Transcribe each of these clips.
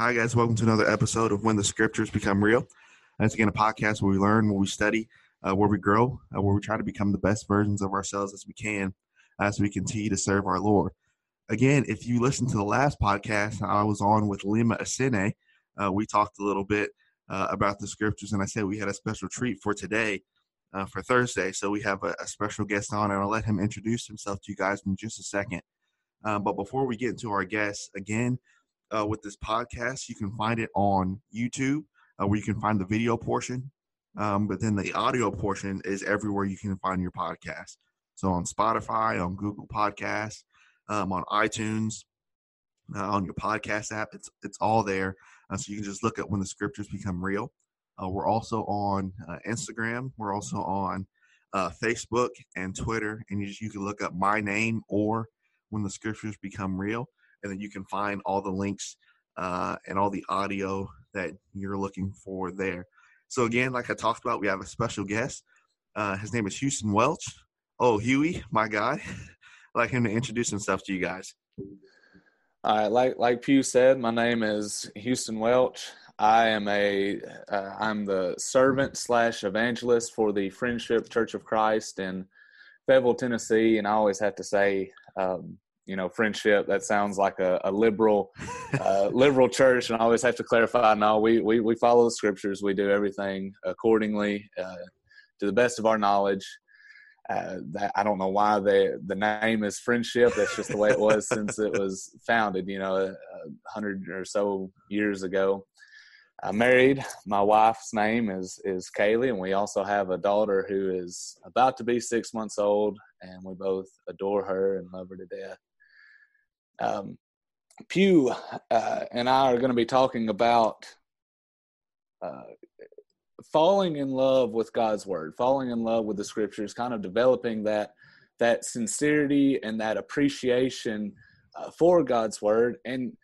Hi, guys. Welcome to another episode of When the Scriptures Become Real. It's again a podcast where we learn, where we study, uh, where we grow, uh, where we try to become the best versions of ourselves as we can as we continue to serve our Lord. Again, if you listen to the last podcast I was on with Lima Asene, uh, we talked a little bit uh, about the scriptures, and I said we had a special treat for today, uh, for Thursday. So we have a, a, special guest on, and I'll let him introduce himself to you guys in just a second. Um, but before we get into our guests, again, uh, with this podcast. You can find it on YouTube, uh, where you can find the video portion. Um, but then the audio portion is everywhere you can find your podcast. So on Spotify, on Google Podcasts, um, on iTunes, uh, on your podcast app, it's it's all there. Uh, so you can just look at when the scriptures become real. Uh, we're also on uh, Instagram. We're also on Facebook and Twitter, and you just, you can look up my name or when the scriptures become real and then you can find all the links uh, and all the audio that you're looking for there. So again, like I talked about, we have a special guest. Uh, his name is Houston Welch. Oh, Huey, my guy. I'd like him to introduce himself to you guys. All right, like like Pew said, my name is Houston Welch. I am a am uh, the servant slash evangelist for the Friendship Church of Christ in Fayetteville, Tennessee, and I always have to say um, you know friendship. That sounds like a, a liberal uh, liberal church and i always have to clarify no we, we we follow the scriptures. We do everything accordingly uh, to the best of our knowledge. Uh, that i don't know why the the name is friendship. That's just the way it was since it was founded you know a, hundred or so years ago. I'm married. My wife's name is is Kaylee, and we also have a daughter who is about to be six months old, and we both adore her and love her to death. Um, Pew uh, and I are going to be talking about uh, falling in love with God's word, falling in love with the scriptures, kind of developing that that sincerity and that appreciation uh, for God's word. And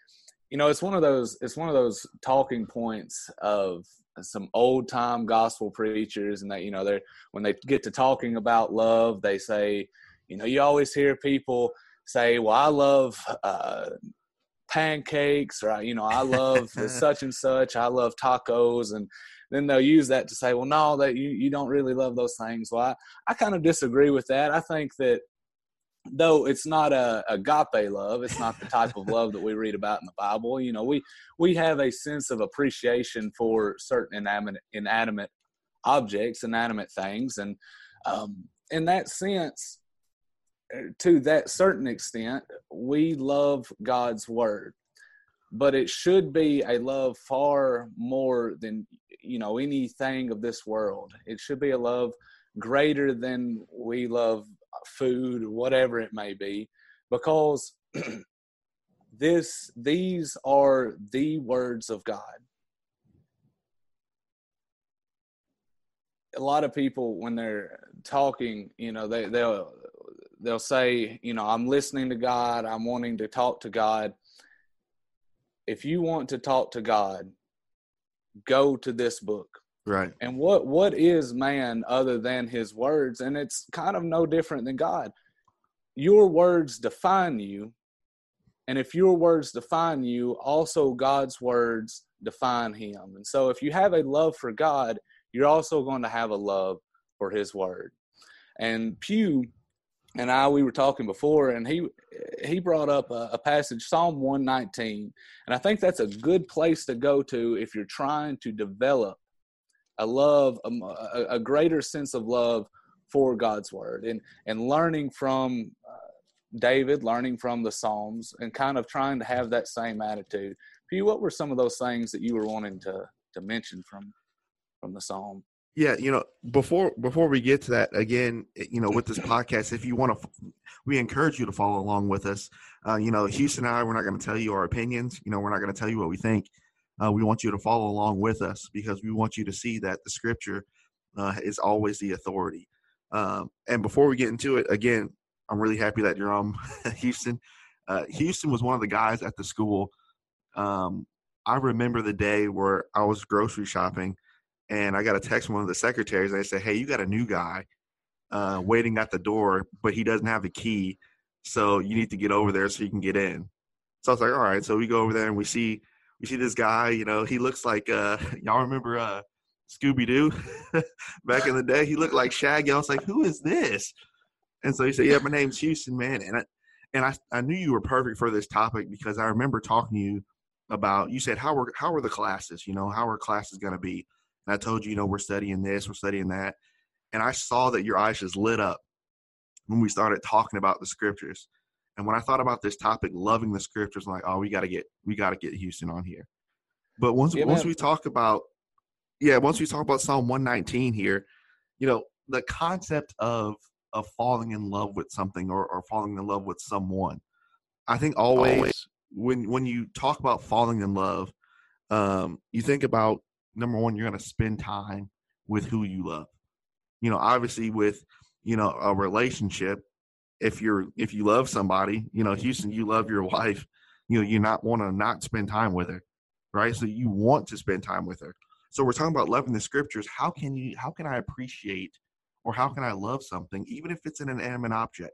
you know, it's one of those it's one of those talking points of some old time gospel preachers, and that you know they're when they get to talking about love, they say, you know, you always hear people say, well, I love uh, pancakes or, you know, I love such and such. I love tacos. And then they'll use that to say, well, no, that you, you don't really love those things. Well, I, I kind of disagree with that. I think that though it's not a agape love, it's not the type of love that we read about in the Bible. You know, we, we have a sense of appreciation for certain inanimate, inanimate objects, inanimate things. And um, in that sense, to that certain extent, we love God's word, but it should be a love far more than you know anything of this world. It should be a love greater than we love food or whatever it may be, because this these are the words of God. A lot of people when they're talking, you know, they they'll they'll say, you know, I'm listening to God, I'm wanting to talk to God. If you want to talk to God, go to this book. Right. And what what is man other than his words? And it's kind of no different than God. Your words define you. And if your words define you, also God's words define him. And so if you have a love for God, you're also going to have a love for his word. And Pew and I we were talking before, and he he brought up a, a, passage Psalm 119, and I think that's a good place to go to if you're trying to develop a love, a, a greater sense of love for God's word, and and learning from uh, David, learning from the Psalms, and kind of trying to have that same attitude. Pew, what were some of those things that you were wanting to to mention from from the Psalm? Yeah, you know, before before we get to that again, you know, with this podcast, if you want to, we encourage you to follow along with us. Uh, you know, Houston and I, we're not going to tell you our opinions. You know, we're not going to tell you what we think. Uh, we want you to follow along with us because we want you to see that the Scripture uh, is always the authority. Um, and before we get into it, again, I'm really happy that you're on Houston. Uh, Houston was one of the guys at the school. Um, I remember the day where I was grocery shopping and I got a text from one of the secretaries. They said, "Hey, you got a new guy uh, waiting at the door, but he doesn't have a key, so you need to get over there so you can get in." So I was like, "All right." So we go over there and we see we see this guy, you know, he looks like uh y'all remember uh Scooby Doo back in the day. He looked like Shaggy. I was like, who is this? And so he said, Yeah, my name's Houston, man. And I and I, I knew you were perfect for this topic because I remember talking to you about you said how were how are the classes, you know, how are classes gonna be? And I told you, you know, we're studying this, we're studying that. And I saw that your eyes just lit up when we started talking about the scriptures. And when I thought about this topic, loving the scriptures, I'm like, oh, we gotta get we gotta get Houston on here. But once yeah, once we talk about yeah, once we talk about Psalm 119 here, you know, the concept of of falling in love with something or, or falling in love with someone. I think always, always. when when you talk about falling in love, um, you think about number one, you're gonna spend time with who you love. You know, obviously with you know a relationship, if you're if you love somebody, you know, Houston, you love your wife, you know, you not want to not spend time with her, right? So you want to spend time with her. So we're talking about loving the scriptures. How can you how can I appreciate or how can I love something even if it's an inanimate object?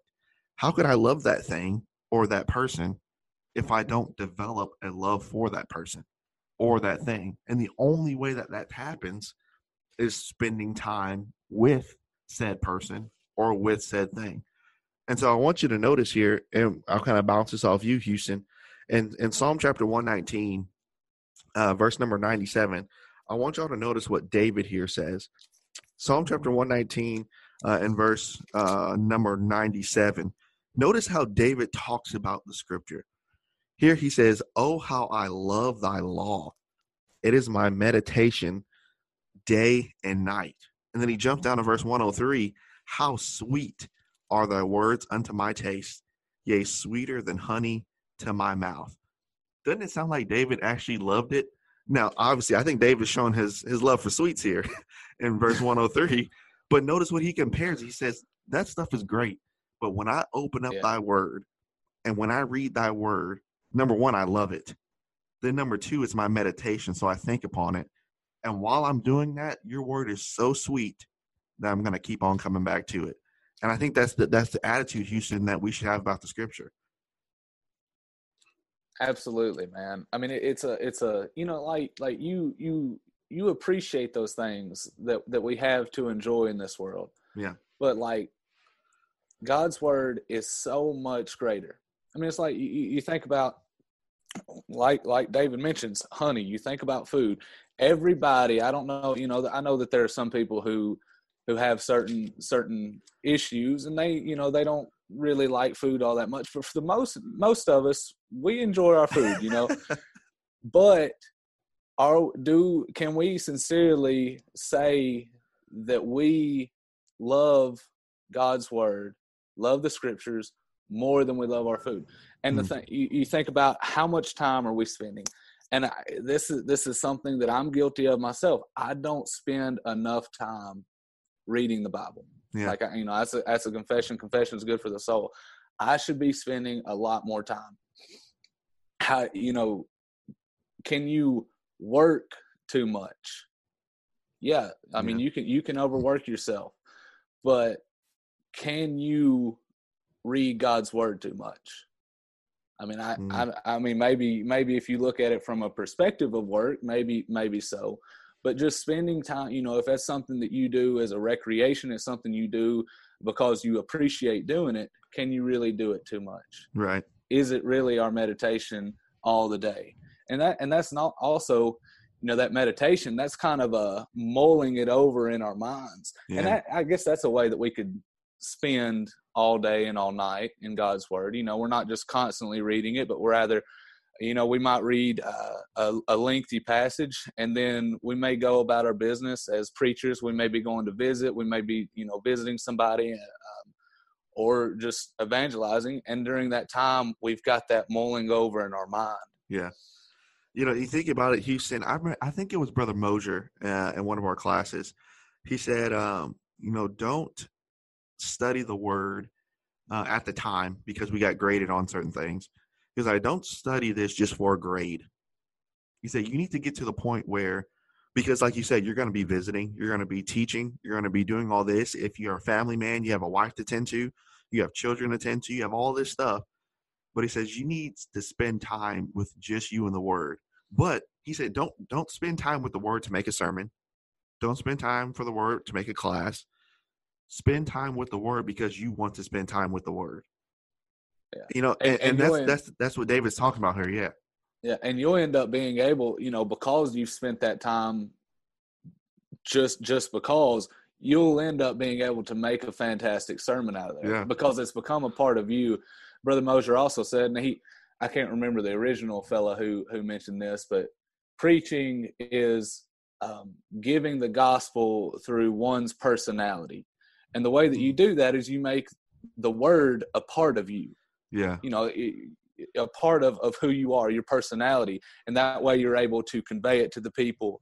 How could I love that thing or that person if I don't develop a love for that person or that thing? And the only way that that happens is spending time with said person or with said thing. And so I want you to notice here, and I'll kind of bounce this off you, Houston. And in Psalm chapter 119, uh, verse number 97, I want y'all to notice what David here says. Psalm chapter 119 uh, and verse uh, number 97. Notice how David talks about the scripture. Here he says, Oh, how I love thy law. It is my meditation day and night. And then he jumps down to verse 103 How sweet are thy words unto my taste, yea, sweeter than honey to my mouth. Doesn't it sound like David actually loved it? Now, obviously, I think David's showing his his love for sweets here in verse 103. But notice what he compares. He says, That stuff is great. But when I open up yeah. thy word and when I read thy word, number one, I love it. Then number two, it's my meditation. So I think upon it. And while I'm doing that, your word is so sweet that I'm going to keep on coming back to it. And I think that's the, that's the attitude, Houston, that we should have about the scripture. Absolutely, man. I mean, it's a, it's a, you know, like, like you, you, you appreciate those things that that we have to enjoy in this world. Yeah. But like, God's word is so much greater. I mean, it's like you, you think about, like like David mentions, honey. You think about food. Everybody, I don't know, you know, I know that there are some people who who have certain certain issues, and they, you know, they don't really like food all that much. But for the most most of us, we enjoy our food, you know. but are do can we sincerely say that we love God's word, love the scriptures more than we love our food? And mm. the thing you, you, think about how much time are we spending? And I, this is this is something that I'm guilty of myself. I don't spend enough time reading the Bible. Yeah. Like I, you know, that's a that's a confession. Confession is good for the soul. I should be spending a lot more time. How you know? Can you work too much? Yeah, I yeah. mean you can you can overwork yourself, but can you read God's word too much? I mean, I, mm. I, I mean, maybe, maybe if you look at it from a perspective of work, maybe, maybe so. But just spending time you know if that's something that you do as a recreation it's something you do because you appreciate doing it can you really do it too much? Right. Is it really our meditation all the day? And that and that's not also you know that meditation that's kind of a mulling it over in our minds. Yeah. and that, i guess that's a way that we could spend all day and all night in god's word. You know we're not just constantly reading it but we're rather you know we might read uh, a, a, lengthy passage and then we may go about our business as preachers. We may be going to visit. We may be you know visiting somebody um, or just evangelizing. And during that time we've got that mulling over in our mind. Yeah. You know you think about it houston i, I think it was brother mosier uh, in one of our classes. He said um, you know don't study the word uh, at the time because we got graded on certain things because I don't study this just for a grade. He said you need to get to the point where, because like you said, you're going to be visiting, you're going to be teaching, you're going to be doing all this. If you're a family man, you have a wife to tend to, you have children to tend to, you have all this stuff. But he says you need to spend time with just you and the Word. But he said, don't don't spend time with the word to make a sermon. Don't spend time for the word to make a class. Spend time with the word because you want to spend time with the word. Yeah. You know, And- and, and that's end- that's that's what David's talking about here. Yeah. Yeah, and you'll end up being able, you know, because you've spent that time just just because you'll end up being able to make a fantastic sermon out of there Yeah. because it's become a part of you. Brother Mosier also said, and he I can't remember the original fellow who who mentioned this, but preaching is um, giving the gospel through one's personality, and the way that you do that is you make the word a part of you Yeah. you know a part of, of who you are your personality and that way you're able to convey it to the people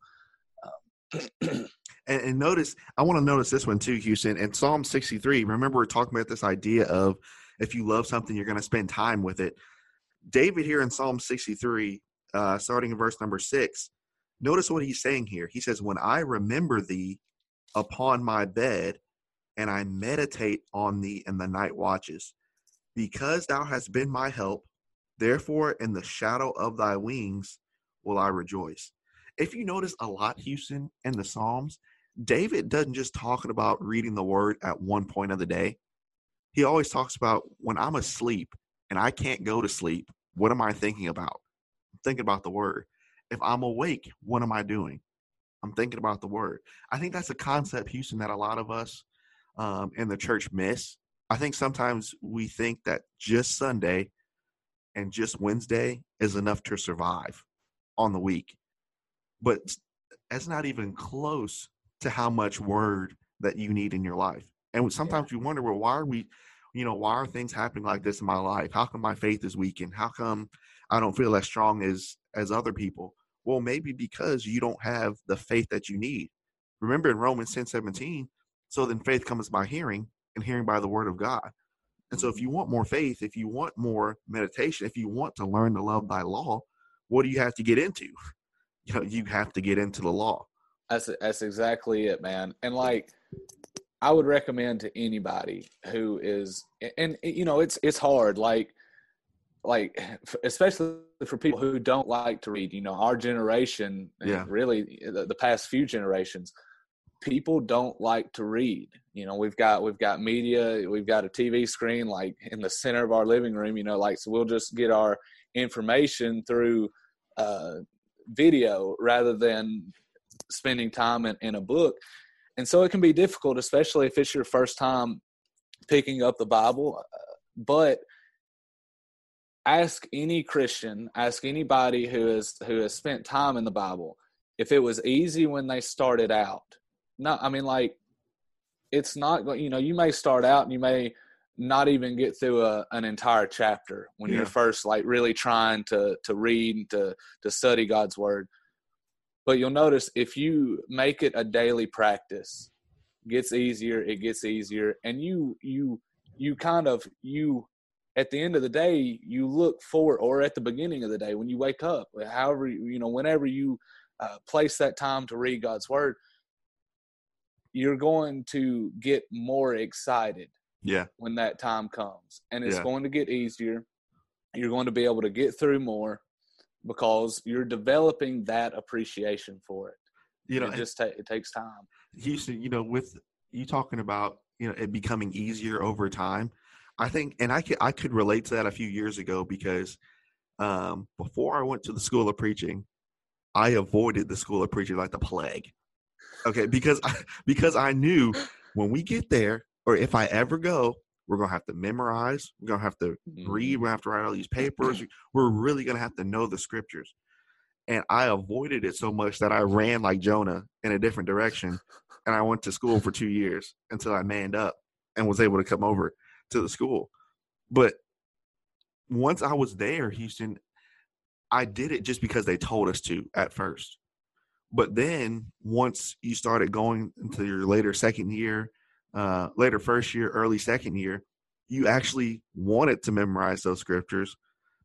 And, and notice, I want to notice this one too, Houston. In Psalm 63, remember we're talking about this idea of if you love something, you're going to spend time with it. David here in Psalm 63, uh, starting in verse number six, notice what he's saying here. He says, When I remember thee upon my bed, and I meditate on thee in the night watches, because thou hast been my help, therefore in the shadow of thy wings will I rejoice. If you notice a lot, Houston, in the Psalms, David doesn't just talking about reading the word at one point of the day. He always talks about when I'm asleep and I can't go to sleep, what am I thinking about? I'm thinking about the word. If I'm awake, what am I doing? I'm thinking about the word. I think that's a concept, Houston, that a lot of us um, in the church miss. I think sometimes we think that just Sunday and just Wednesday is enough to survive on the week. But that's not even close to how much word that you need in your life. And sometimes we wonder, well, why are we, you know, why are things happening like this in my life? How come my faith is weakened? How come I don't feel as strong as as other people? Well, maybe because you don't have the faith that you need. Remember in Romans 10 17, so then faith comes by hearing, and hearing by the word of God. And so if mm-hmm. you want more faith, if you want more meditation, if you want to learn to love thy law, what do you have to get into? You know, you have to get into the law. that's that's exactly it man and like i would recommend to anybody who is and eh, you know it's it's hard like like especially for people who don't like to read you know our generation and Yeah. really eh, the, the past few generations people don't like to read you know we've got we've got media we've got a tv screen like in the center of our living room you know like so we'll just get our information through uh video rather than spending time in, in a book. And so it can be difficult especially if it's your first time picking up the bible uh, but ask any christian ask anybody who has who has spent time in the bible if it was easy when they started out no i mean like it's not you know you may start out and you may not even get through a, an entire chapter when Yeah. you're first like really trying to to read and to to study god's word but you'll notice if you make it a daily practice gets easier it gets easier and you you you kind of you at the end of the day you look forward or at the beginning of the day when you wake up however you you know whenever you uh, place that time to read god's word you're going to get more excited Yeah. when that time comes and it's Yeah. going to get easier you're going to be able to get through more because you're developing that appreciation for it You know, it just ta- it takes time Houston, you know, with you talking about you know it becoming easier over time, I think, and I could I could relate to that a few years ago because um, before I went to the school of preaching, I avoided the school of preaching like the plague. Okay, because I, because I knew when we get there, or if I ever go, we're gonna have to memorize, we're gonna have to read, mm-hmm. we're gonna have to write all these papers. We're really gonna have to know the scriptures. And I avoided it so much that I ran like Jonah in a different direction. And I went to school for two years until I manned up and was able to come over to the school. But once I was there, Houston, I did it just because they told us to at first. But then once you started going into your later second year, uh, later first year, early second year, you actually wanted to memorize those scriptures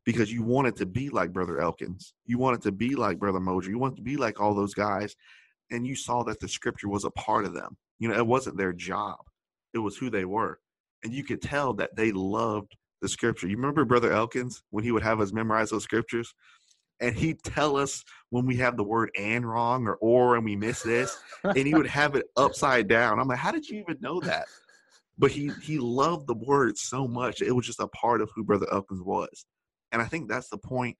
because you wanted to be like Brother Elkins. You wanted to be like Brother Moser. You wanted to be like all those guys. And you saw that the scripture was a part of them. You know, it wasn't their job, it was who they were. And you could tell that they loved the scripture. You remember Brother Elkins when he would have us memorize those scriptures? And he'd tell us when we have the word and wrong or or and we miss this, and he would have it upside down. I'm like, how did you even know that? But he he loved the word so much. It was just a part of who Brother Elkins was. And I think that's the point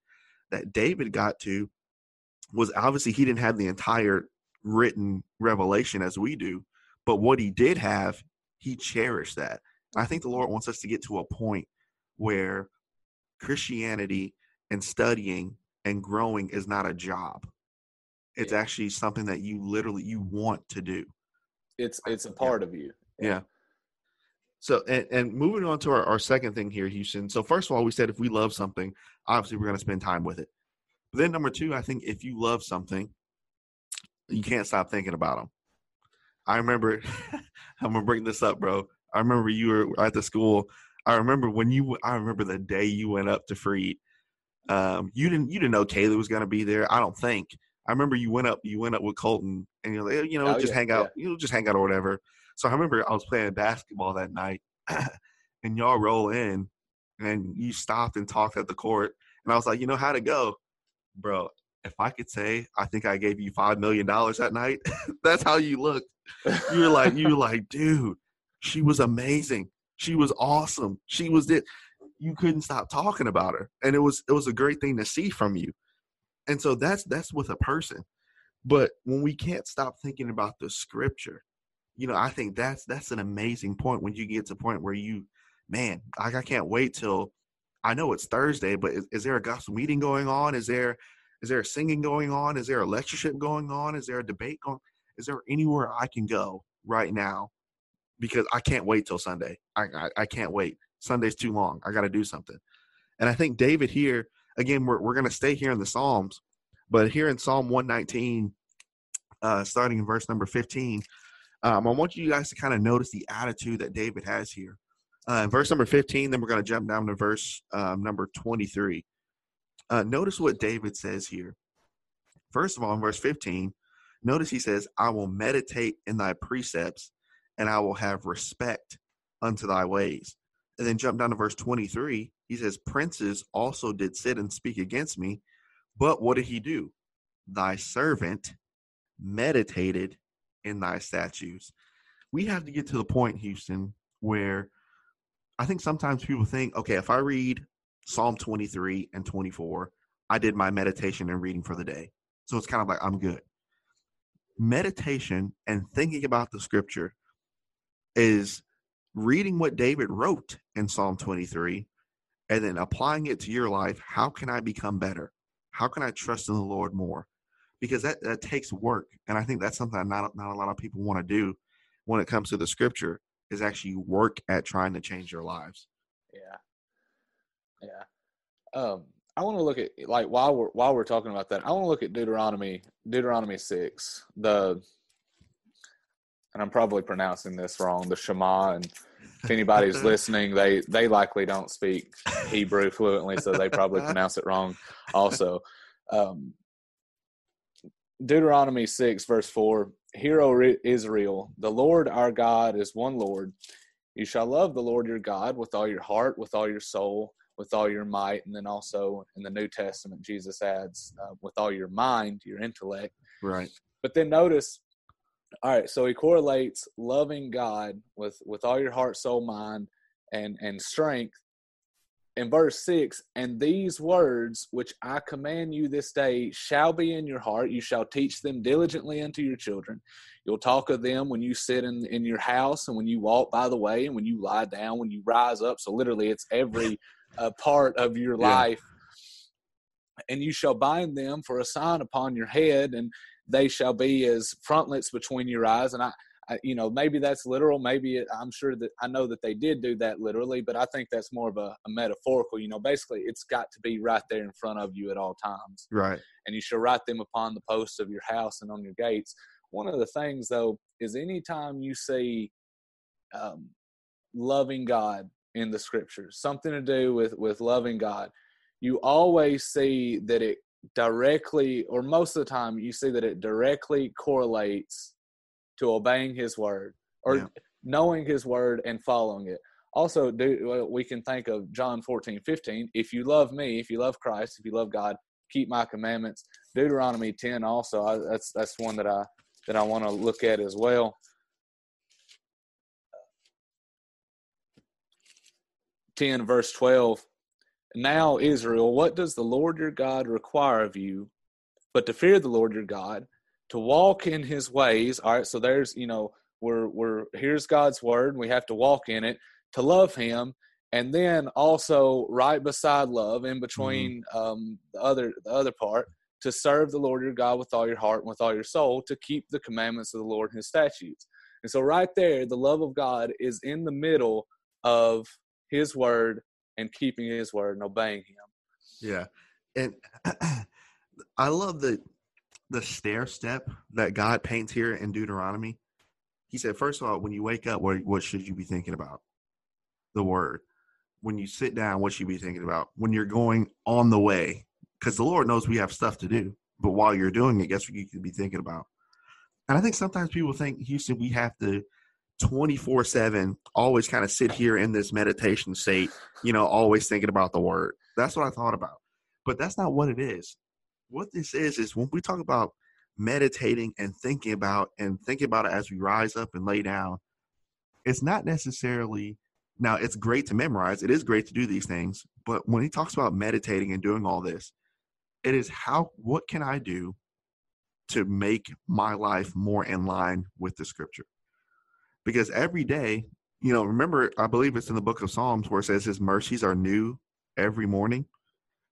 that David got to was obviously he didn't have the entire written revelation as we do, but what he did have, he cherished that. I think the Lord wants us to get to a point where Christianity and studying and growing is not a job. It's yeah. actually something that you literally you want to do. It's it's a part yeah. of you. Yeah. yeah. So and, and moving on to our, our second thing here, Houston. So first of all, we said if we love something, obviously we're going to spend time with it. But then number two, I think if you love something, you can't stop thinking about them. I remember, I'm gonna bring this up, bro. I remember you were at the school. I remember when you. I remember the day you went up to Freed. Um, you didn't. You didn't know Kayla was gonna be there. I don't think. I remember you went up. You went up with Colton, and you're like, you know, oh, just yeah, hang out. Yeah. You know, just hang out or whatever. So I remember I was playing basketball that night, and y'all roll in, and you stopped and talked at the court, and I was like, you know how to go, bro. If I could say, I think I gave you five million dollars that night. that's how you looked. You were like, you were like, dude, she was amazing. She was awesome. She was it. You couldn't stop talking about her, and it was it was a great thing to see from you. And so that's that's with a person. But when we can't stop thinking about the scripture, you know, I think that's that's an amazing point when you get to a point where you, man, like I can't wait till I know it's Thursday, but is, is there a gospel meeting going on? Is there is there a singing going on? Is there a lectureship going on? Is there a debate going? Is there anywhere I can go right now because I can't wait till Sunday. I, I, I can't wait. Sunday's too long. I got to do something. And I think David here, again, we're, we're going to stay here in the Psalms, but here in Psalm 119, uh, starting in verse number 15, um, I want you guys to kind of notice the attitude that David has here. Uh, in verse number 15, then we're going to jump down to verse um, number 23. Uh, notice what David says here. First of all, in verse 15, notice he says, I will meditate in thy precepts and I will have respect unto thy ways. And then jump down to verse 23. He says, Princes also did sit and speak against me. But what did he do? Thy servant meditated in thy statutes. We have to get to the point, Houston, where I think sometimes people think, okay, if I read Psalm 23 and 24, I did my meditation and reading for the day. So it's kind of like I'm good. Meditation and thinking about the scripture is reading what David wrote in Psalm 23 and then applying it to your life. How can I become better? How can I trust in the Lord more? Because that, that takes work. And I think that's something that not, not a lot of people want to do when it comes to the scripture is actually work at trying to change your lives. Yeah. Yeah. Um, I want to look at like while we're while we're talking about that, I want to look at Deuteronomy Deuteronomy six, the and I'm probably pronouncing this wrong, the Shema. And if anybody's listening, they they likely don't speak Hebrew fluently, so they probably pronounce it wrong. Also, um, Deuteronomy six verse four: Hear, O Israel, the Lord our God is one Lord. You shall love the Lord your God with all your heart, with all your soul, with all your might, and then also in the New Testament, Jesus adds, uh, with all your mind, your intellect. Right. But then notice all right so he correlates loving god with with all your heart soul mind and and strength in verse 6 and these words which i command you this day shall be in your heart. You shall teach them diligently unto your children. You'll talk of them when you sit in in your house and when you walk by the way and when you lie down when you rise up. So literally it's every uh, part of your yeah. life. And you shall bind them for a sign upon your head and they shall be as frontlets between your eyes. And I, I you know, maybe that's literal. Maybe it, I'm sure that I know that they did do that literally, but I think that's more of a, a, metaphorical. You know, basically, it's got to be right there in front of you at all times. Right. And you shall write them upon the posts of your house and on your gates. One of the things, though, is anytime you see um, loving God in the scriptures, something to do with with loving God, you always see that it directly, or most of the time, you see that it directly correlates to obeying His word or yeah. knowing His word and following it. Also, do we can think of John 14, 15. If you love me, if you love Christ, if you love God, keep my commandments. Deuteronomy 10 also, I, that's that's one that I that I want to look at as well. 10 verse 12 now israel what does the lord your god require of you but to fear the lord your god to walk in his ways? All right so there's you know we're we're here's god's word. And we have to walk in it to love him. And then also right beside love in between mm-hmm. um, the other the other part to serve the lord your god with all your heart and with all your soul to keep the commandments of the lord and his statutes. And so right there the love of god is in the middle of his word and keeping his word and obeying him. Yeah. And I love the the stair step that God paints here in Deuteronomy. He said, first of all, when you wake up, what, what should you be thinking about? The word. When you sit down, what should you be thinking about? When you're going on the way, because the Lord knows we have stuff to do. But while you're doing it, guess what you could be thinking about? And I think sometimes people think, Houston, we have to 24 7 always kind of sit here in this meditation state you know always thinking about the word. That's what i thought about. But that's not what it is. What this is is when we talk about meditating and thinking about and thinking about it as we rise up and lay down it's not necessarily now it's great to memorize. It is great to do these things. But when he talks about meditating and doing all this it is how what can i do to make my life more in line with the scripture because every day, you know, remember, I believe it's in the book of Psalms where it says his mercies are new every morning.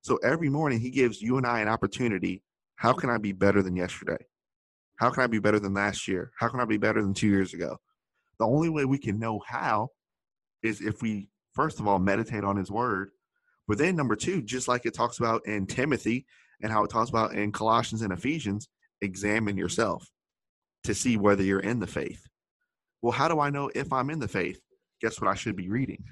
So every morning he gives you and I an opportunity. How can I be better than yesterday? How can I be better than last year? How can I be better than two years ago? The only way we can know how is if we, first of all, meditate on his word. But then, number two, just like it talks about in Timothy and how it talks about in Colossians and Ephesians, examine yourself to see whether you're in the faith. Well, how do I know if I'm in the faith? Guess what I should be reading?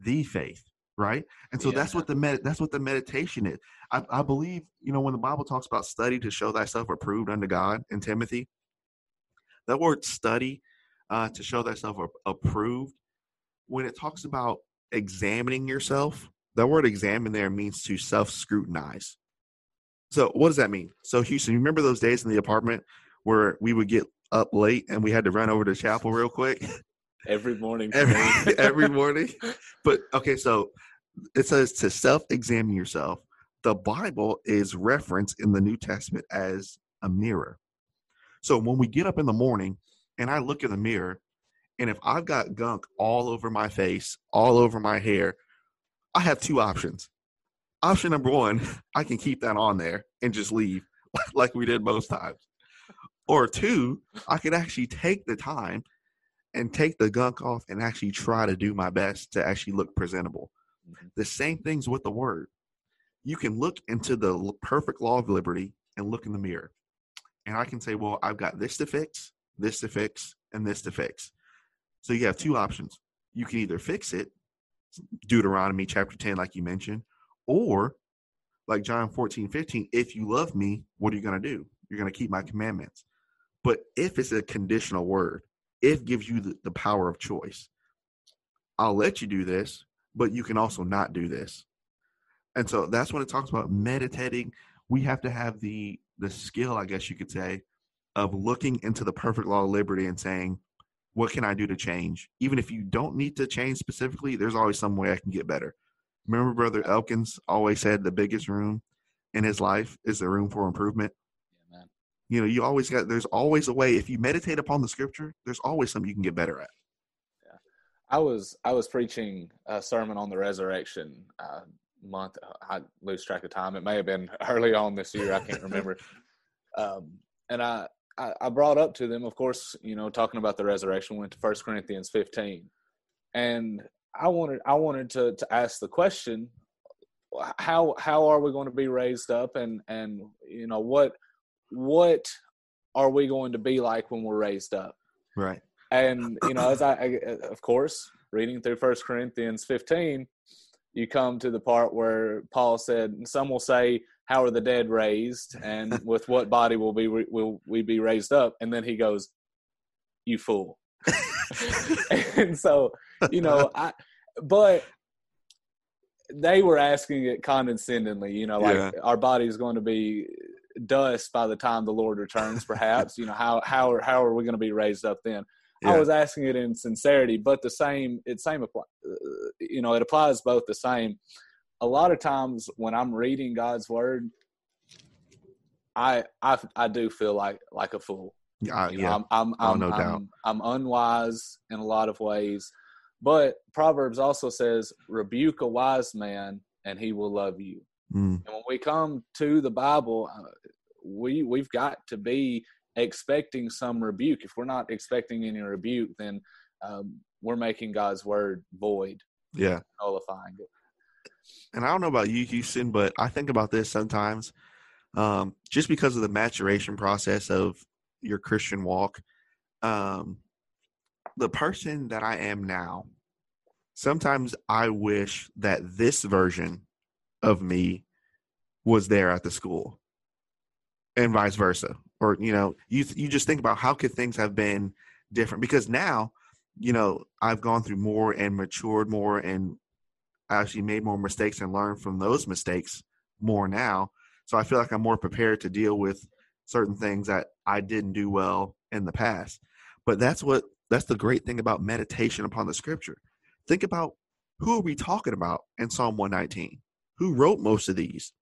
The faith, right? And so yeah. that's what the med- that's what the meditation is. I, I believe, you know, when the Bible talks about study to show thyself approved unto God in Timothy, that word study uh, to show thyself approved, when it talks about examining yourself, that word examine there means to self scrutinize. So what does that mean? So Houston, you remember those days in the apartment where we would get up late and we had to run over to chapel real quick. Every morning. every, every morning. But okay, so it says to self examine yourself. The Bible is referenced in the New Testament as a mirror. So when we get up in the morning and I look in the mirror, and if I've got gunk all over my face, all over my hair, I have two options. Option number one, I can keep that on there and just leave like we did most times. Or two, I could actually take the time and take the gunk off and actually try to do my best to actually look presentable. Mm-hmm. The same things with the word. You can look into the perfect law of liberty and look in the mirror. And I can say, well, I've got this to fix, this to fix, and this to fix. So you have two options. You can either fix it, Deuteronomy chapter 10, like you mentioned, or like John 14, 15, if you love me, what are you going to do? You're going to keep my commandments. But if it's a conditional word, if gives you the, the power of choice. I'll let you do this, but you can also not do this. And so that's when it talks about meditating. We have to have the the skill, I guess you could say, of looking into the perfect law of liberty and saying, what can I do to change? Even if you don't need to change specifically, there's always some way I can get better. Remember, Brother Elkins always said the biggest room in his life is the room for improvement you know you always got there's always a way if you meditate upon the scripture there's always something you can get better at. Yeah. I was i was preaching a sermon on the resurrection uh, month i lose track of time. It may have been early on this year i can't remember. Um, and I, I i brought up to them of course you know talking about the resurrection went to first corinthians 15 and i wanted i wanted to to ask the question how how are we going to be raised up and and you know what what are we going to be like when we're raised up? Right. And you know, as I, I of course, reading through First Corinthians 15, you come to the part where Paul said, "Some will say, how are the dead raised, and with what body will be will we be raised up?" And then he goes, "You fool." and so, you know, I but they were asking it condescendingly, you know, like Yeah. our body is going to be dust by the time the Lord returns, perhaps. you know, how how are how are we going to be raised up then? Yeah. I was asking it in sincerity, but the same it same apply, uh, you know, it applies both the same. A lot of times when I'm reading God's word, I I I do feel like like a fool. Yeah, You know, yeah. I'm I'm Oh, I'm, no I'm, doubt. I'm unwise in a lot of ways. But Proverbs also says, rebuke a wise man and he will love you. Mm, And when we come to the Bible, uh, we we've got to be expecting some rebuke. If we're not expecting any rebuke, then um, we're making God's word void, yeah. nullifying it. and I don't know about you, Houston, but I think about this sometimes. Um, just because of the maturation process of your Christian walk, um, the person that I am now, sometimes I wish that this version of me was there at the school, and vice versa. Or you know, you you just think about how could things have been different because now, you know, I've gone through more and matured more and actually made more mistakes and learned from those mistakes more now. So I feel like I'm more prepared to deal with certain things that I didn't do well in the past. But that's what that's the great thing about meditation upon the scripture. Think about who are we talking about in Psalm 119? Who wrote most of these?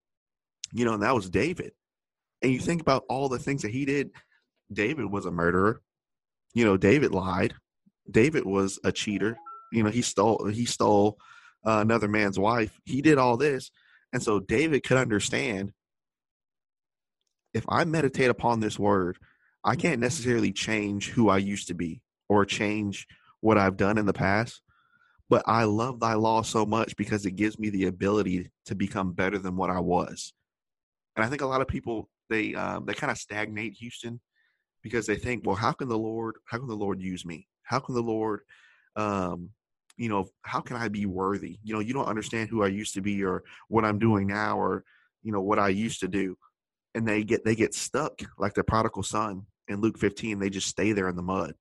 You know, and that was David. And you think about all the things that he did. David was a murderer. You know, David lied. David was a cheater. You know, he stole he stole uh, another man's wife. He did all this. And so David could understand if I meditate upon this word, I can't necessarily change who I used to be or change what I've done in the past. But I love thy law so much because it gives me the ability to become better than what I was. And I think a lot of people they um, they kind of stagnate Houston because they think, well, how can the Lord how can the Lord use me? How can the Lord um, you know, how can I be worthy? You know, you don't understand who I used to be or what I'm doing now or, you know, what I used to do. And they get they get stuck like the prodigal son in Luke 15. They just stay there in the mud.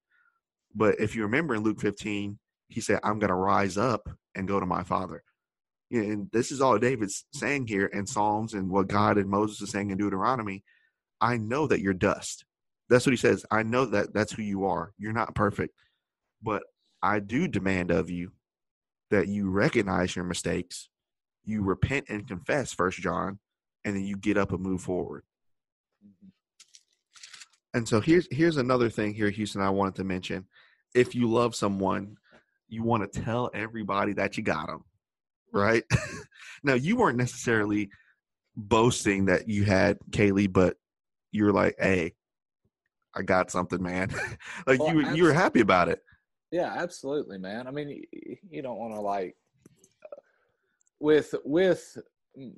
But if you remember in Luke 15, he said, I'm gonna rise up and go to my father. And this is all David's saying here in Psalms and what God and Moses is saying in Deuteronomy. I know that you're dust. That's what he says. I know that that's who you are. You're not perfect. But I do demand of you that you recognize your mistakes, you repent and confess, First John, and then you get up and move forward. Mm-hmm. And so here's here's another thing here, Houston. I wanted to mention: if you love someone, you want to tell everybody that you got them, right? now you weren't necessarily boasting that you had Kaylee, but you were like, "Hey, I got something, man." like Well, you were- you were happy about it. Yeah, absolutely, man. I mean, you don't want to like with with mm,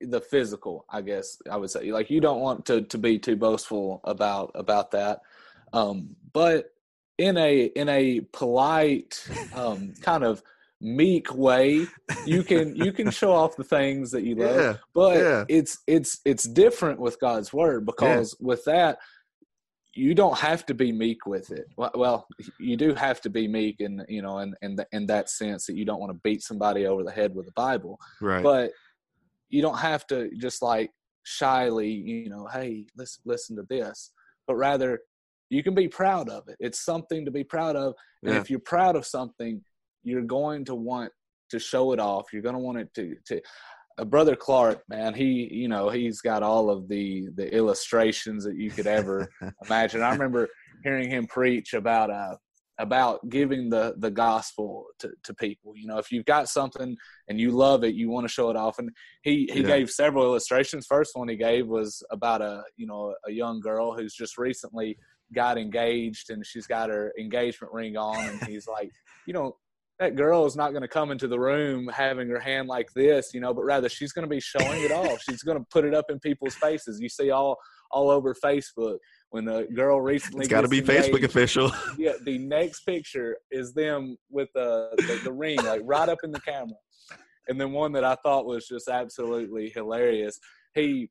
the physical. I guess I would say like you don't want to to be too boastful about about that, um, but in a in a polite um, kind of meek way, you can you can show off the things that you love Yeah, but Yeah. it's it's it's different with God's word because with that you don't have to be meek with it. Well, you do have to be meek in you know in in, the, in that sense that you don't want to beat somebody over the head with the Bible, right. but you don't have to just like shyly you know hey let's listen to this, but rather you can be proud of it. It's something to be proud of, and Yeah. if you're proud of something, you're going to want to show it off. You're going to want it to to uh, brother Clark, man, he you know he's got all of the the illustrations that you could ever imagine. I remember hearing him preach about uh about giving the the gospel to, to people. You know, if you've got something and you love it, you want to show it off. And he he Yeah. gave several illustrations. First one he gave was about a you know a young girl who's just recently got engaged and she's got her engagement ring on, and he's like, you know. That girl is not going to come into the room having her hand like this, you know, but rather she's going to be showing it off. She's going to put it up in people's faces. You see all all over Facebook when the girl recently it's got to be Facebook official. yeah, the next picture is them with the, the the ring like right up in the camera, and then one that I thought was just absolutely hilarious. He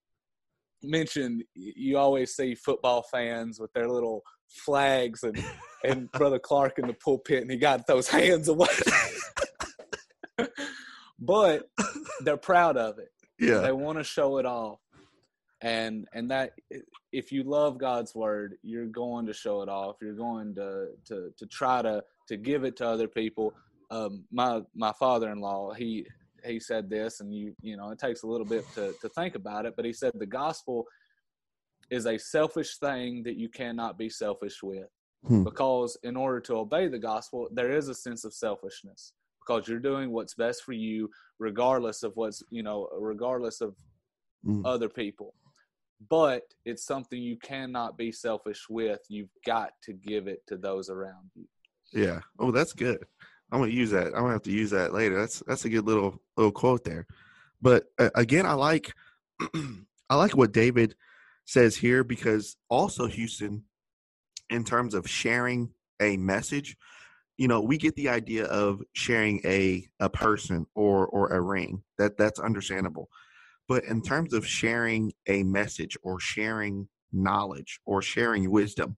mentioned you always see football fans with their little flags and and brother Clark in the pulpit, and he got those hands away. but they're proud of it. Yeah. They want to show it off. And and that if you love God's word, you're going to show it off. You're going to to to try to to give it to other people. Um, my my father-in-law, he he said this, and you you know it takes a little bit to to think about it, but he said the gospel is a selfish thing that you cannot be selfish with, Hmm. because in order to obey the gospel, there is a sense of selfishness because you're doing what's best for you, regardless of what's you know, regardless of Mm. other people. But it's something you cannot be selfish with. You've got to give it to those around you. Yeah. Oh, that's good. I'm gonna use that. I'm gonna have to use that later. That's that's a good little little quote there. But uh, again, I like I like what David says here because also Houston, in terms of sharing a message, you know, we get the idea of sharing a a person or or a ring. That that's understandable. But in terms of sharing a message or sharing knowledge or sharing wisdom,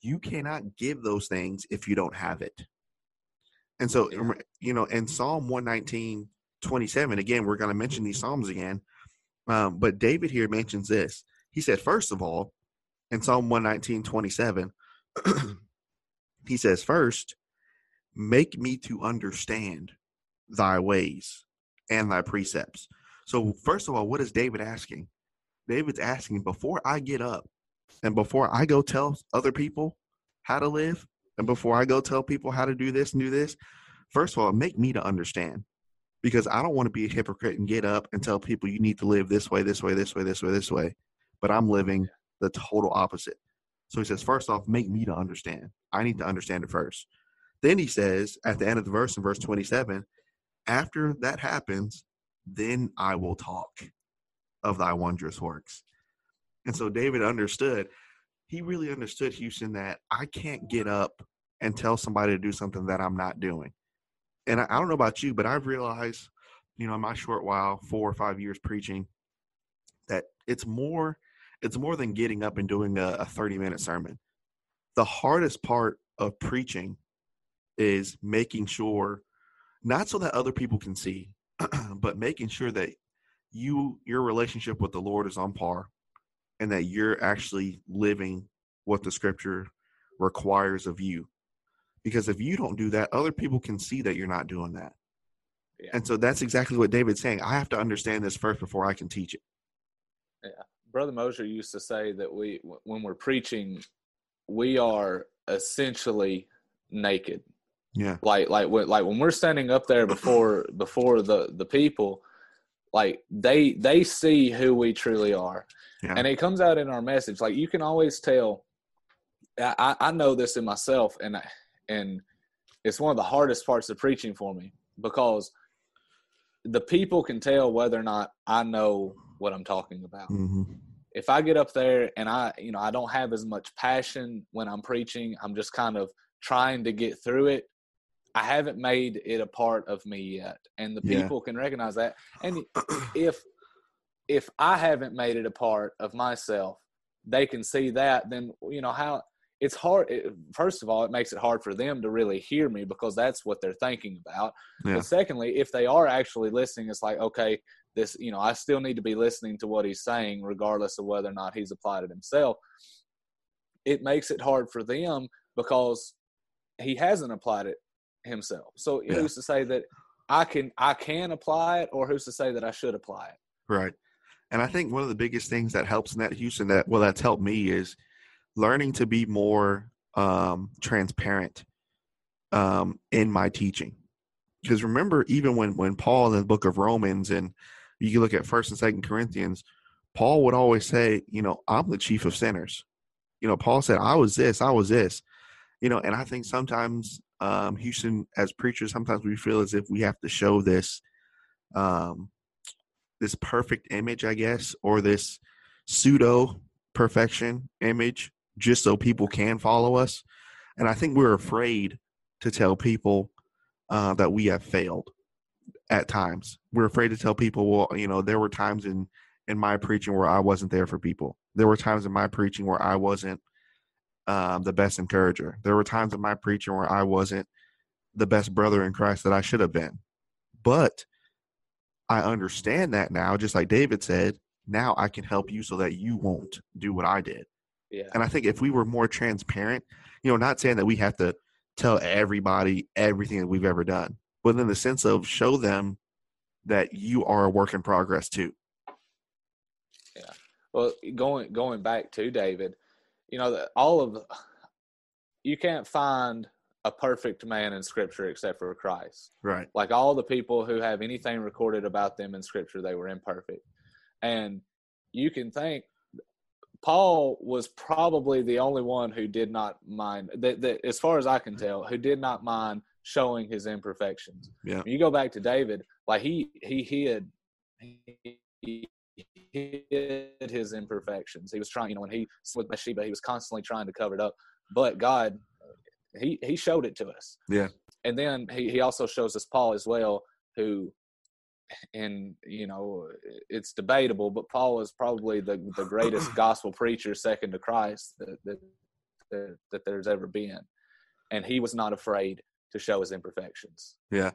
you cannot give those things if you don't have it. And so, you know, in Psalm 119, 27, again, we're going to mention these Psalms again. Um, but David here mentions this. He said, first of all, in Psalm 119, 27, he says, first, make me to understand thy ways and thy precepts. So, first of all, what is David asking? David's asking, before I get up and before I go tell other people how to live, and before I go tell people how to do this and do this, first of all, make me to understand. Because I don't want to be a hypocrite and get up and tell people you need to live this way, this way, this way, this way, this way. But I'm living the total opposite. So he says, first off, make me to understand. I need to understand it first. Then he says at the end of the verse in verse 27, after that happens, then I will talk of thy wondrous works. And so David understood, he really understood, Houston, that I can't get up and tell somebody to do something that I'm not doing. And I, I don't know about you, but I've realized, you know, in my short while, four or five years preaching, that it's more it's more than getting up and doing a, a 30 minute sermon. The hardest part of preaching is making sure not so that other people can see, but making sure that you your relationship with the Lord is on par and that you're actually living what the scripture requires of you. Because if you don't do that, other people can see that you're not doing that. Yeah. And so that's exactly what David's saying. I have to understand this first before I can teach it. Yeah. Brother Mosher used to say that we, when we're preaching, we are essentially naked. Yeah. Like, like, like when we're standing up there before before the the people, like they they see who we truly are, Yeah. and it comes out in our message. Like you can always tell. I, I know this in myself, and I, and it's one of the hardest parts of preaching for me because the people can tell whether or not I know what I'm talking about. hmm If I get up there and I, you know, I don't have as much passion when I'm preaching, I'm just kind of trying to get through it. I haven't made it a part of me yet, and the Yeah. people can recognize that. And if if I haven't made it a part of myself, they can see that. Then you know how it's hard. It, first of all, it makes it hard for them to really hear me because that's what they're thinking about. Yeah. But secondly, if they are actually listening, it's like okay, this you know I still need to be listening to what he's saying, regardless of whether or not he's applied it himself. It makes it hard for them because he hasn't applied it himself. So Yeah. who's to say that I can I can apply it, or who's to say that I should apply it? Right. And I think one of the biggest things that helps in that Houston that well that's helped me is learning to be more um transparent um in my teaching. Because remember even when when Paul in the book of Romans and you can look at first and second Corinthians, Paul would always say, you know, I'm the chief of sinners. You know, Paul said, I was this, I was this. You know, and I think sometimes um Houston as preachers, sometimes we feel as if we have to show this um this perfect image, I guess, or this pseudo perfection image just so people can follow us. And I think we're afraid to tell people uh, that we have failed at times. We're afraid to tell people, well, you know, there were times in in my preaching where I wasn't there for people. There were times in my preaching where I wasn't um, the best encourager. There were times in my preaching where I wasn't the best brother in Christ that I should have been. But I understand that now, just like David said, now I can help you so that you won't do what I did. Yeah. And I think if we were more transparent, you know, not saying that we have to tell everybody everything that we've ever done, but in the sense of show them that you are a work in progress too. Yeah. Well, going going back to David, you know, all of you can't find a perfect man in scripture except for Christ. Right. Like all the people who have anything recorded about them in scripture, they were imperfect. And you can think Paul was probably the only one who did not mind that, that as far as I can mm-hmm. tell, who did not mind showing his imperfections. Yeah. When you go back to David, like he he hid he hid his imperfections. He was trying, you know, when he with Bathsheba, he was constantly trying to cover it up. But God, he he showed it to us. Yeah. And then he he also shows us Paul as well, who and you know it's debatable, but Paul is probably the the greatest gospel preacher second to Christ that that, that, that there's ever been, and he was not afraid to show his imperfections. Yeah.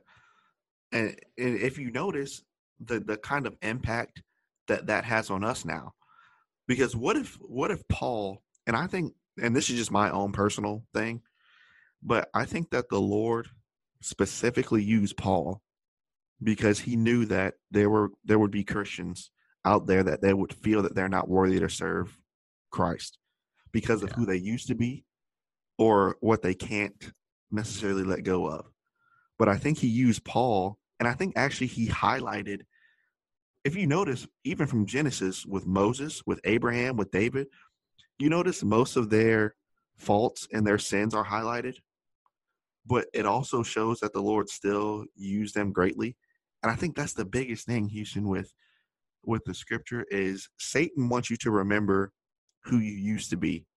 And, and if you notice the the kind of impact that that has on us now, because what if what if Paul and I think and this is just my own personal thing, but I think that the Lord specifically used Paul because he knew that there were there would be Christians out there that they would feel that they're not worthy to serve Christ because of Yeah. who they used to be or what they can't necessarily let go of. But I think he used Paul and I think actually he highlighted if you notice even from Genesis with Moses, with Abraham, with David, you notice most of their faults and their sins are highlighted. But it also shows that the Lord still used them greatly and I think that's the biggest thing, Houston, with with the scripture is Satan wants you to remember who you used to be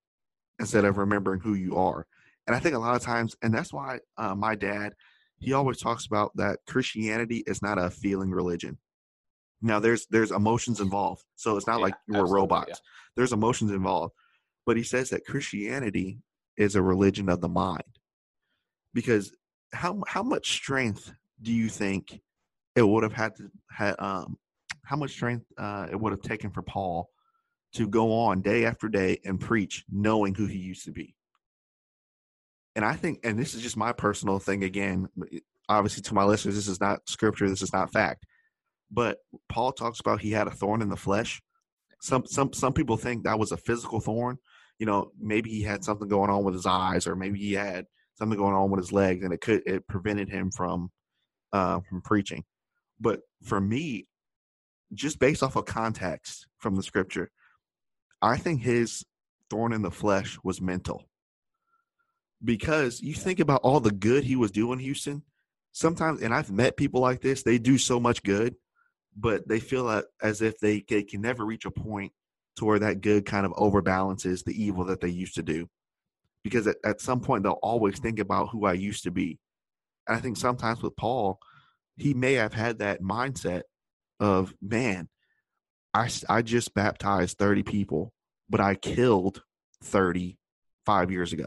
instead of remembering who you are. And I think a lot of times, and that's why uh, my dad, he always talks about that Christianity is not a feeling religion. Now there's there's emotions involved, so it's not Yeah, like we're absolutely, robots. yeah. There's emotions involved, but he says that Christianity is a religion of the mind, because how how much strength do you think it would have had to had um how much strength uh, it would have taken for Paul to go on day after day and preach knowing who he used to be. And I think and this is just my personal thing again, obviously to my listeners this is not scripture, this is not fact. But Paul talks about he had a thorn in the flesh. Some some some people think that was a physical thorn. You know, maybe he had something going on with his eyes or maybe he had something going on with his legs and it could it prevented him from uh, from preaching. But for me, just based off of context from the scripture, I think his thorn in the flesh was mental. Because you think about all the good he was doing, Houston. Sometimes, and I've met people like this, they do so much good, but they feel as if they, they can never reach a point to where that good kind of overbalances the evil that they used to do. Because at, at some point, they'll always think about who I used to be. And I think sometimes with Paul, he may have had that mindset of man I, I just baptized 30 people but i killed 35 years ago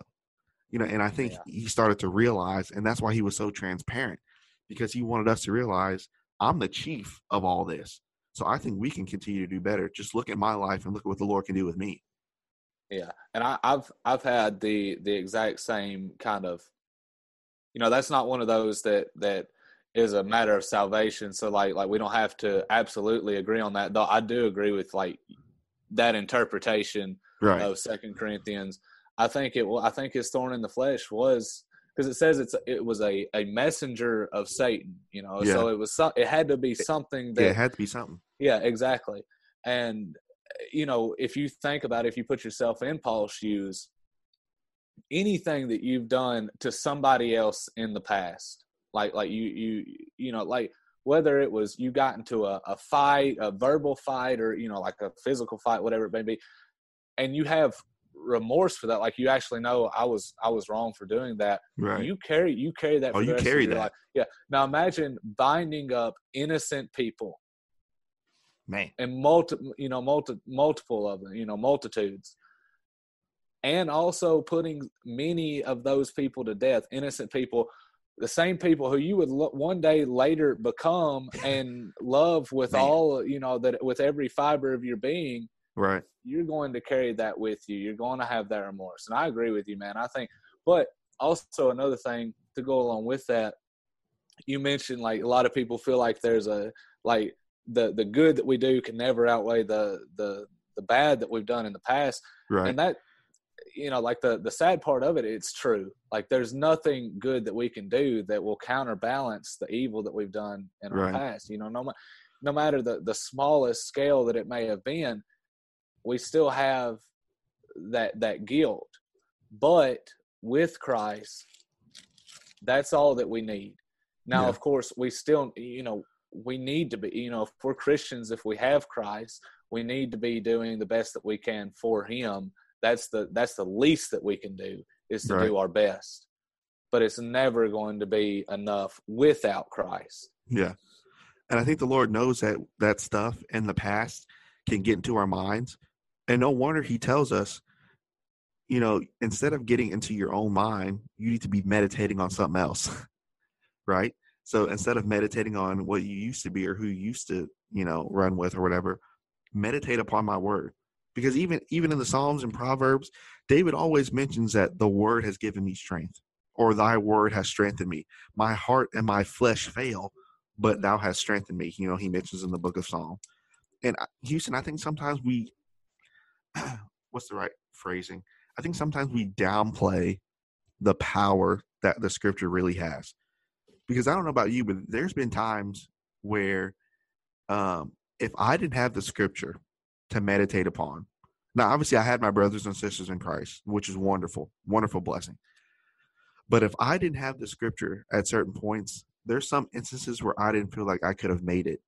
you know and i think Yeah. he started to realize and that's why he was so transparent because he wanted us to realize i'm the chief of all this so i think we can continue to do better just look at my life and look at what the lord can do with me Yeah, and I, I've I've had the the exact same kind of, you know, that's not one of those that that is a matter of salvation. So like like we don't have to absolutely agree on that. Though I do agree with like that interpretation right of Second Corinthians. I think it will. I think his thorn in the flesh was because it says it's it was a a messenger of Satan. You know, Yeah. so it was it had to be something that yeah, it had to be something yeah, exactly. And you know, if you think about it, if you put yourself in Paul's shoes, anything that you've done to somebody else in the past, like like you you you know, like whether it was you got into a, a fight, a verbal fight, or you know, like a physical fight, whatever it may be, and you have remorse for that, like you actually know I was I was wrong for doing that right you carry you carry that. Oh, you carry that. life. Yeah. Now imagine binding up innocent people man and multi, you know, multi, multiple of them, you know, multitudes, and also putting many of those people to death, innocent people, the same people who you would lo- one day later become and love with Man. all you know that with every fiber of your being Right. you're going to carry that with you. You're going to have that remorse. And i agree with you man. I think but also another thing to go along with that you mentioned like a lot of people feel like there's a like the the good that we do can never outweigh the the the bad that we've done in the past. Right. and that you know like the the sad part of it it's true. Like there's nothing good that we can do that will counterbalance the evil that we've done in our past you know no, no matter the the smallest scale that it may have been we still have that that guilt but with christ that's all that we need now Yeah. of course we still you know we need to be you know if we're christians if we have christ we need to be doing the best that we can for him that's the that's the least that we can do is to Right. do our best but it's never going to be enough without christ Yeah. And I think the Lord knows that that stuff in the past can get into our minds. And no wonder he tells us, you know, instead of getting into your own mind, you need to be meditating on something else. right? So instead of meditating on what you used to be or who you used to, you know, run with or whatever, meditate upon my word. Because even even in the Psalms and Proverbs, David always mentions that the word has given me strength or thy word has strengthened me. My heart and my flesh fail, but thou hast strengthened me. You know, he mentions in the book of Psalm. And Houston, I think sometimes we, what's the right phrasing? I think sometimes we downplay the power that the scripture really has. Because I don't know about you, but there's been times where um, if I didn't have the scripture to meditate upon, now obviously I had my brothers and sisters in Christ, which is wonderful, wonderful blessing. But if I didn't have the scripture at certain points, there's some instances where I didn't feel like I could have made it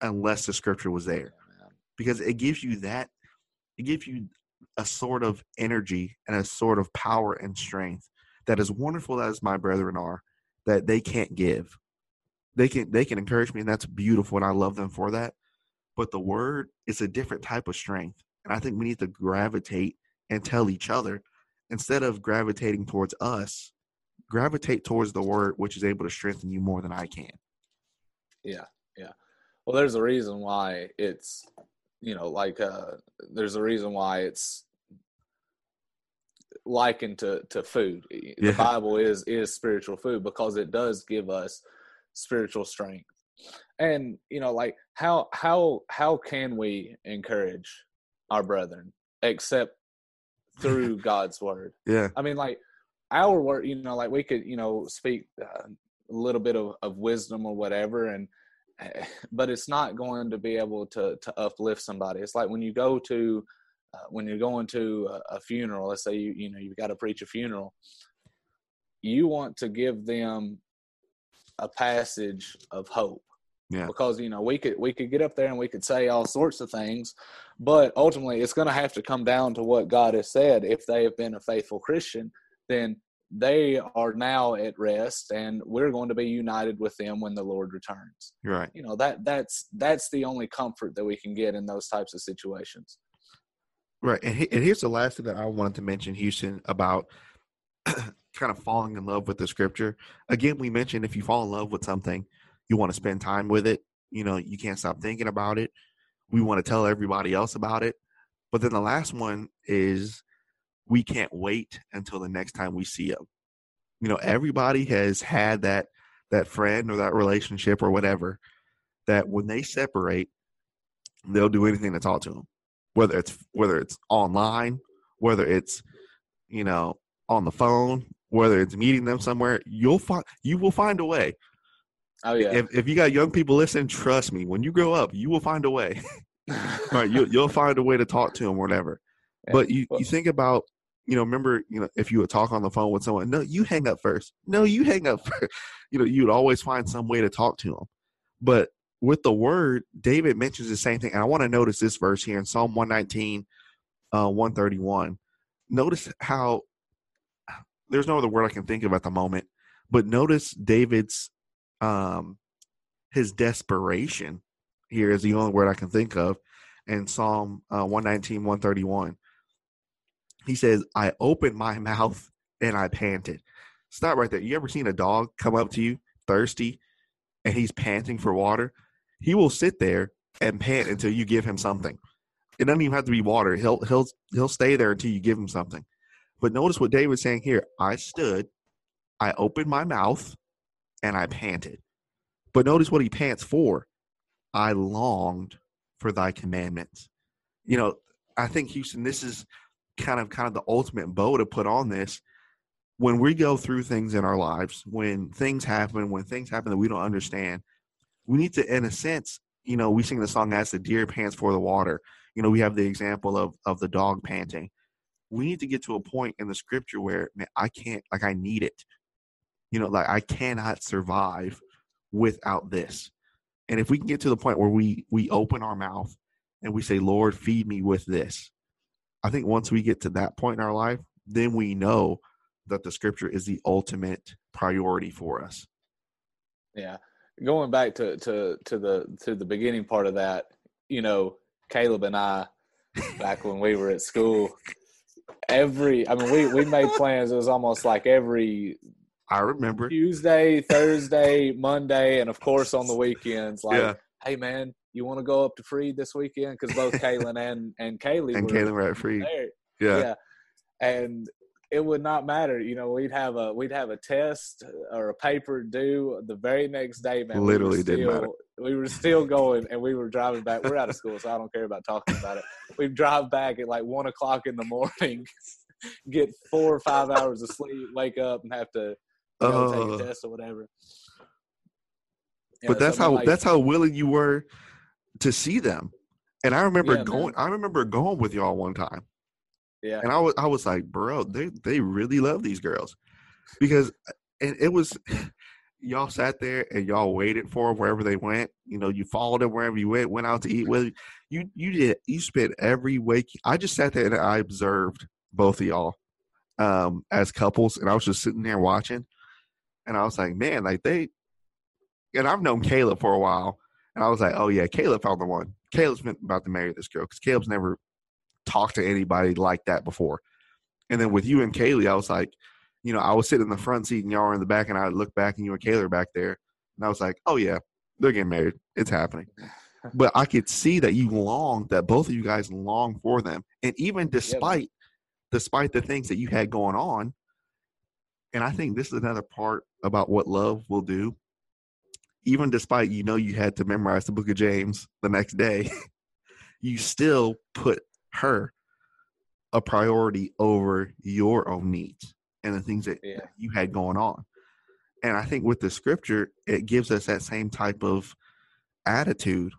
unless the scripture was there because it gives you that it gives you a sort of energy and a sort of power and strength that is wonderful as my brethren are that they can't give. They can they can encourage me and that's beautiful and i love them for that. But the word is a different type of strength and i think we need to gravitate and tell each other instead of gravitating towards us gravitate towards the word which is able to strengthen you more than i can. Yeah, yeah. Well, there's a reason why it's, you know, like uh there's a reason why it's likened to to food. The Yeah. Bible is is spiritual food because it does give us spiritual strength. And, you know, like how how how can we encourage our brethren except through God's word? yeah I mean, like our word, you know, like we could, you know, speak uh, a little bit of, of wisdom or whatever, and but it's not going to be able to to uplift somebody. It's like when you go to uh, when you're going to a, a funeral. Let's say you you know you've got to preach a funeral. You want to give them a passage of hope. Yeah. Because you know we could we could get up there and we could say all sorts of things, but ultimately it's going to have to come down to what God has said. If they have been a faithful Christian, then they are now at rest, and we're going to be united with them when the Lord returns. right You know that that's that's the only comfort that we can get in those types of situations. Right. And, he, and here's the last thing that I wanted to mention, Houston, about kind of falling in love with the scripture. Again, we mentioned if you fall in love with something, you want to spend time with it. You know, you can't stop thinking about it. We want to tell everybody else about it. But then the last one is we can't wait until the next time we see them. You know, everybody has had that that friend or that relationship or whatever that when they separate, they'll do anything to talk to them whether it's whether it's online, whether it's you know on the phone, whether it's meeting them somewhere, you'll find you will find a way. Oh yeah, If if you got young people listening, trust me, when you grow up, you will find a way. right, you you'll find a way to talk to them or whatever. Yeah. But you you think about you know remember you know if you would talk on the phone with someone, no, you hang up first. No, you hang up first. You know you'd always find some way to talk to them. But with the word, David mentions the same thing. And I want to notice this verse here in Psalm 119, uh, 131. Notice how there's no other word I can think of at the moment, but notice David's um his desperation here is the only word I can think of in Psalm uh, 119, 131. He says, I opened my mouth and I panted. stop right there. You ever seen a dog come up to you thirsty and he's panting for water? He will sit there and pant until you give him something. It doesn't even have to be water. He'll he'll he'll stay there until you give him something. But notice what David's saying here. I stood, I opened my mouth, and I panted. But notice what he pants for. I longed for thy commandments. You know, I think Houston, this is kind of kind of the ultimate bow to put on this. When we go through things in our lives, when things happen, when things happen that we don't understand, we need to, in a sense, you know, we sing the song as the deer pants for the water. You know, we have the example of of the dog panting. We need to get to a point in the scripture where man, I can't like I need it. You know, like I cannot survive without this. And if we can get to the point where we we open our mouth and we say, "Lord, feed me with this," I think once we get to that point in our life, then we know that the scripture is the ultimate priority for us. Yeah. Going back to to to the to the beginning part of that, you know, Caleb and I back when we were at school, every I mean we we made plans. It was almost like every I remember Tuesday, Thursday, Monday, and of course on the weekends. Like, yeah. hey man, you want to go up to Freed this weekend? Because both Kaylin and and Kaylee and were, Kaylin were at Freed. Yeah, yeah, and it would not matter. You know, we'd have a we'd have a test or a paper due the very next day. Man, literally we didn't matter. We were still going, and we were driving back. We're out of school, so I don't care about talking about it. We drive back at like one o'clock in the morning, get four or five hours of sleep, wake up, and have to you know, uh, take a uh. test or whatever. but that's how like, that's how willing you were to see them. And I remember yeah, going. Man. I remember going with y'all one time. Yeah. And I was I was like, bro, they they really love these girls, because and it was y'all sat there and y'all waited for them wherever they went. You know, you followed them wherever you went. Went out to eat with you. You did. You spent every week. I just sat there and I observed both of y'all um, as couples, and I was just sitting there watching. And I was like, man, like they, and I've known Caleb for a while. And I was like, oh yeah, Caleb found the one. Caleb's been about to marry this girl because Caleb's never talked to anybody like that before. And then with you and Kaylee, I was like, you know, I was sitting in the front seat and y'all were in the back, and I looked back and you and Kaylee are back there, and I was like, oh yeah, they're getting married. It's happening. but I could see that you long, that both of you guys long for them, and even despite, yeah. despite the things that you had going on, and I think this is another part about what love will do. Even despite you know you had to memorize the book of James the next day, you still put her a priority over your own needs and the things that, yeah. you had going on. And I think with the scripture, it gives us that same type of attitude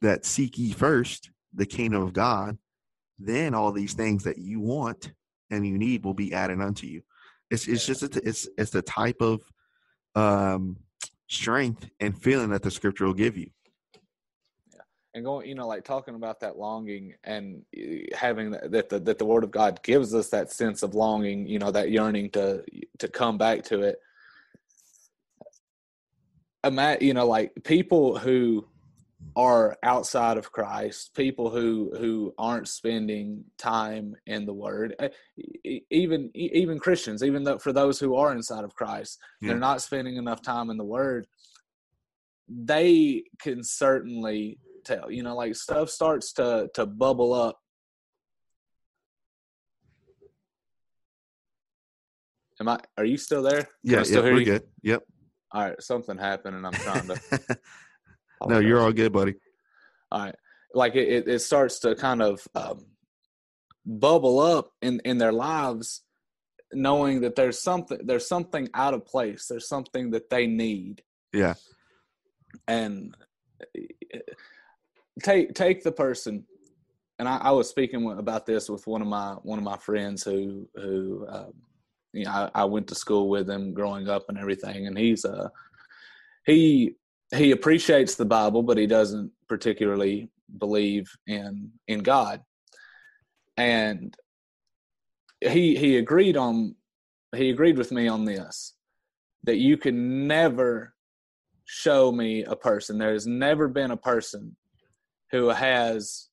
that seek ye first the kingdom of God, then all these things that you want and you need will be added unto you. It's it's just a, it's it's the type of um, strength and feeling that the scripture will give you. Yeah, and going, you know, like talking about that longing and eh, having that, that the that the Word of God gives us that sense of longing, you know, that yearning to to come back to it. Imagine, you know, like people who are outside of Christ, people who who aren't spending time in the Word, eh, even even Christians, even though for those who are inside of Christ, yeah. they're not spending enough time in the Word. They can certainly tell, you know, like stuff starts to to bubble up. Am I? Are you still there? yeah, yeah, we're you? good. Yep. All right, something happened, and I'm trying to. no, you're all good, buddy. All right. Like it, it starts to kind of um, bubble up in, in their lives, knowing that there's something there's something out of place. There's something that they need. Yeah. And take take the person, and I, I was speaking about this with one of my one of my friends who who um, you know I, I went to school with him growing up and everything, and he's uh he he appreciates the Bible, but he doesn't particularly believe in in God. And he he agreed on he agreed with me on this that you can never show me a person. There has never been a person who has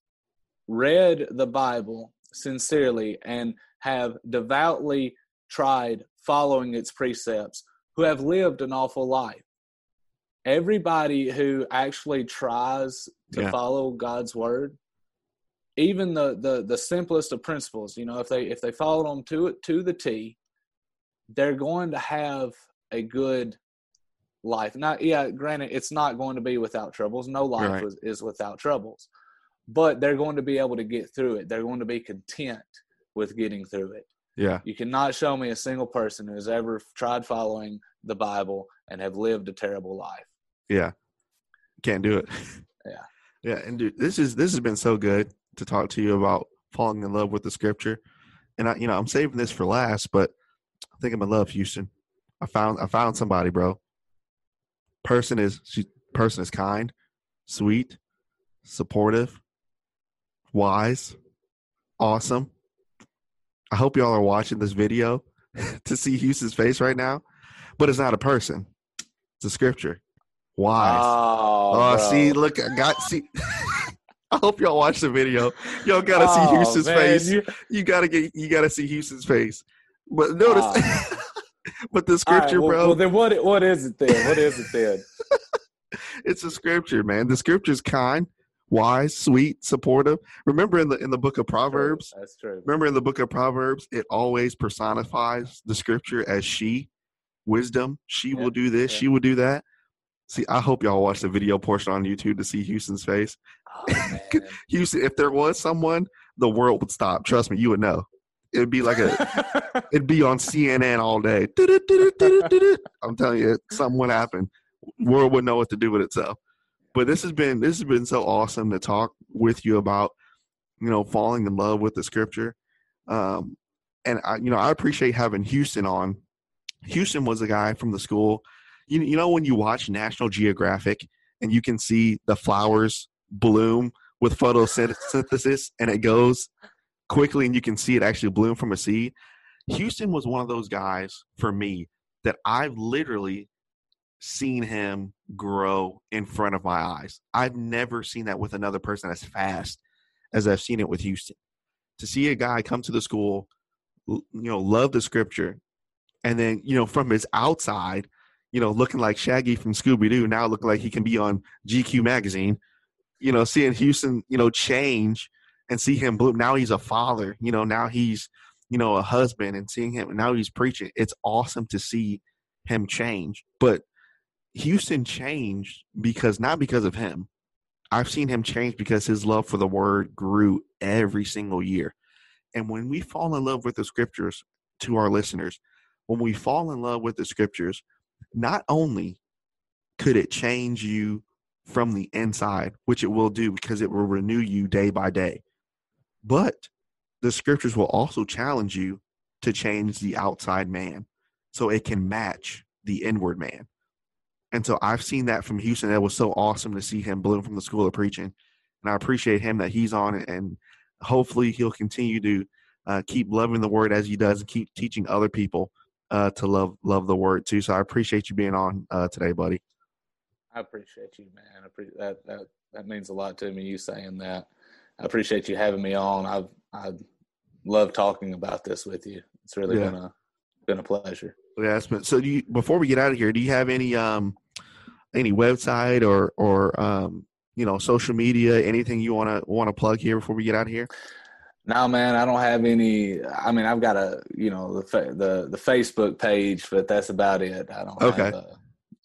read the Bible sincerely and have devoutly tried following its precepts, who have lived an awful life. Everybody who actually tries to Yeah. follow God's word, even the, the the simplest of principles, you know, if they if they follow them to it to the T, they're going to have a good life. Not yeah, granted, it's not going to be without troubles. No life Right. is, is without troubles, but they're going to be able to get through it. They're going to be content with getting through it. Yeah. You cannot show me a single person who has ever tried following the Bible and have lived a terrible life. Yeah. Can't do it. Yeah. Yeah. And dude, this is this has been so good to talk to you about falling in love with the scripture. And I you know, I'm saving this for last, but I think I'm in love, Houston. I found I found somebody, bro. Person is she person is kind, sweet, supportive, wise, awesome. I hope y'all are watching this video to see Houston's face right now. But it's not a person. It's a scripture. Wise. Oh, Oh, see, look, I got see. I hope y'all watch the video. Y'all gotta see Oh, Houston's man, face. you- You gotta get, you gotta see Houston's face. But notice, ah. but the All right, scripture, well, bro, Well, then what? What is it then? What is it then? it's a scripture, man. The scripture's kind, wise, sweet, supportive. Remember in the in the book of Proverbs, That's true. remember in the book of Proverbs, it always personifies the scripture as she, wisdom. She Yeah, will do this. yeah. She will do that. See, I hope y'all watch the video portion on YouTube to see Houston's face. Oh. Houston, if there was someone, the world would stop. Trust me, you would know. It'd be like a, it'd be on CNN all day. I'm telling you, something would happen. World would know what to do with itself. But this has been this has been so awesome to talk with you about, you know, falling in love with the scripture. Um, and I, you know, I appreciate having Houston on. Houston was a guy from the school. You, you know, when you watch National Geographic and you can see the flowers bloom with photosynthesis and it goes quickly and you can see it actually bloom from a seed. Houston was one of those guys for me that I've literally seen him grow in front of my eyes. I've never seen that with another person as fast as I've seen it with Houston. To see a guy come to the school, you know, love the scripture, and then, you know, from his outside, you know, looking like Shaggy from Scooby Doo, now looking like he can be on GQ magazine, you know, seeing Houston, you know, change and see him bloom. Now he's a father, you know, now he's, you know, a husband and seeing him, now he's preaching. It's awesome to see him change. But Houston changed because not because of him. I've seen him change because his love for the word grew every single year. And when we fall in love with the scriptures to our listeners, when we fall in love with the scriptures, not only could it change you from the inside, which it will do because it will renew you day by day, but the scriptures will also challenge you to change the outside man so it can match the inward man. And so I've seen that from Houston. That was so awesome to see him bloom from the school of preaching. And I appreciate him that he's on it. And hopefully he'll continue to uh, keep loving the word as he does and keep teaching other people uh, to love love the word too. So I appreciate you being on uh, today, buddy. I appreciate you, man. I pre- that that that means a lot to me. You saying that. I appreciate you having me on. I've I love talking about this with you. It's really Yeah. been a been a pleasure. Yeah, it's been, so do you, before we get out of here, do you have any um any website or or um you know social media, anything you want to want to plug here before we get out of here? No, man, I don't have any. I mean, I've got a you know the the the Facebook page, but that's about it. I don't Okay. have uh,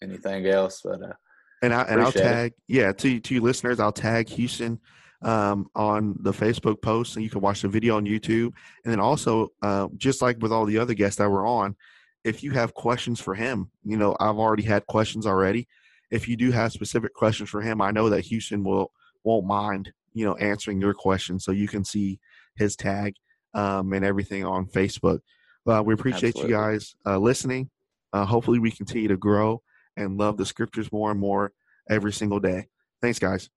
anything else. But uh, And I and I'll Appreciate it. tag yeah to to you listeners, I'll tag Houston um on the Facebook post, and you can watch the video on YouTube. And then also, uh, just like with all the other guests that were on, if you have questions for him, you know I've already had questions already. If you do have specific questions for him, I know that Houston will won't mind you know answering your questions, so you can see his tag um, and everything on Facebook. Uh, we appreciate Absolutely. you guys uh, listening. Uh, hopefully, we continue to grow and love the scriptures more and more every single day. Thanks, guys.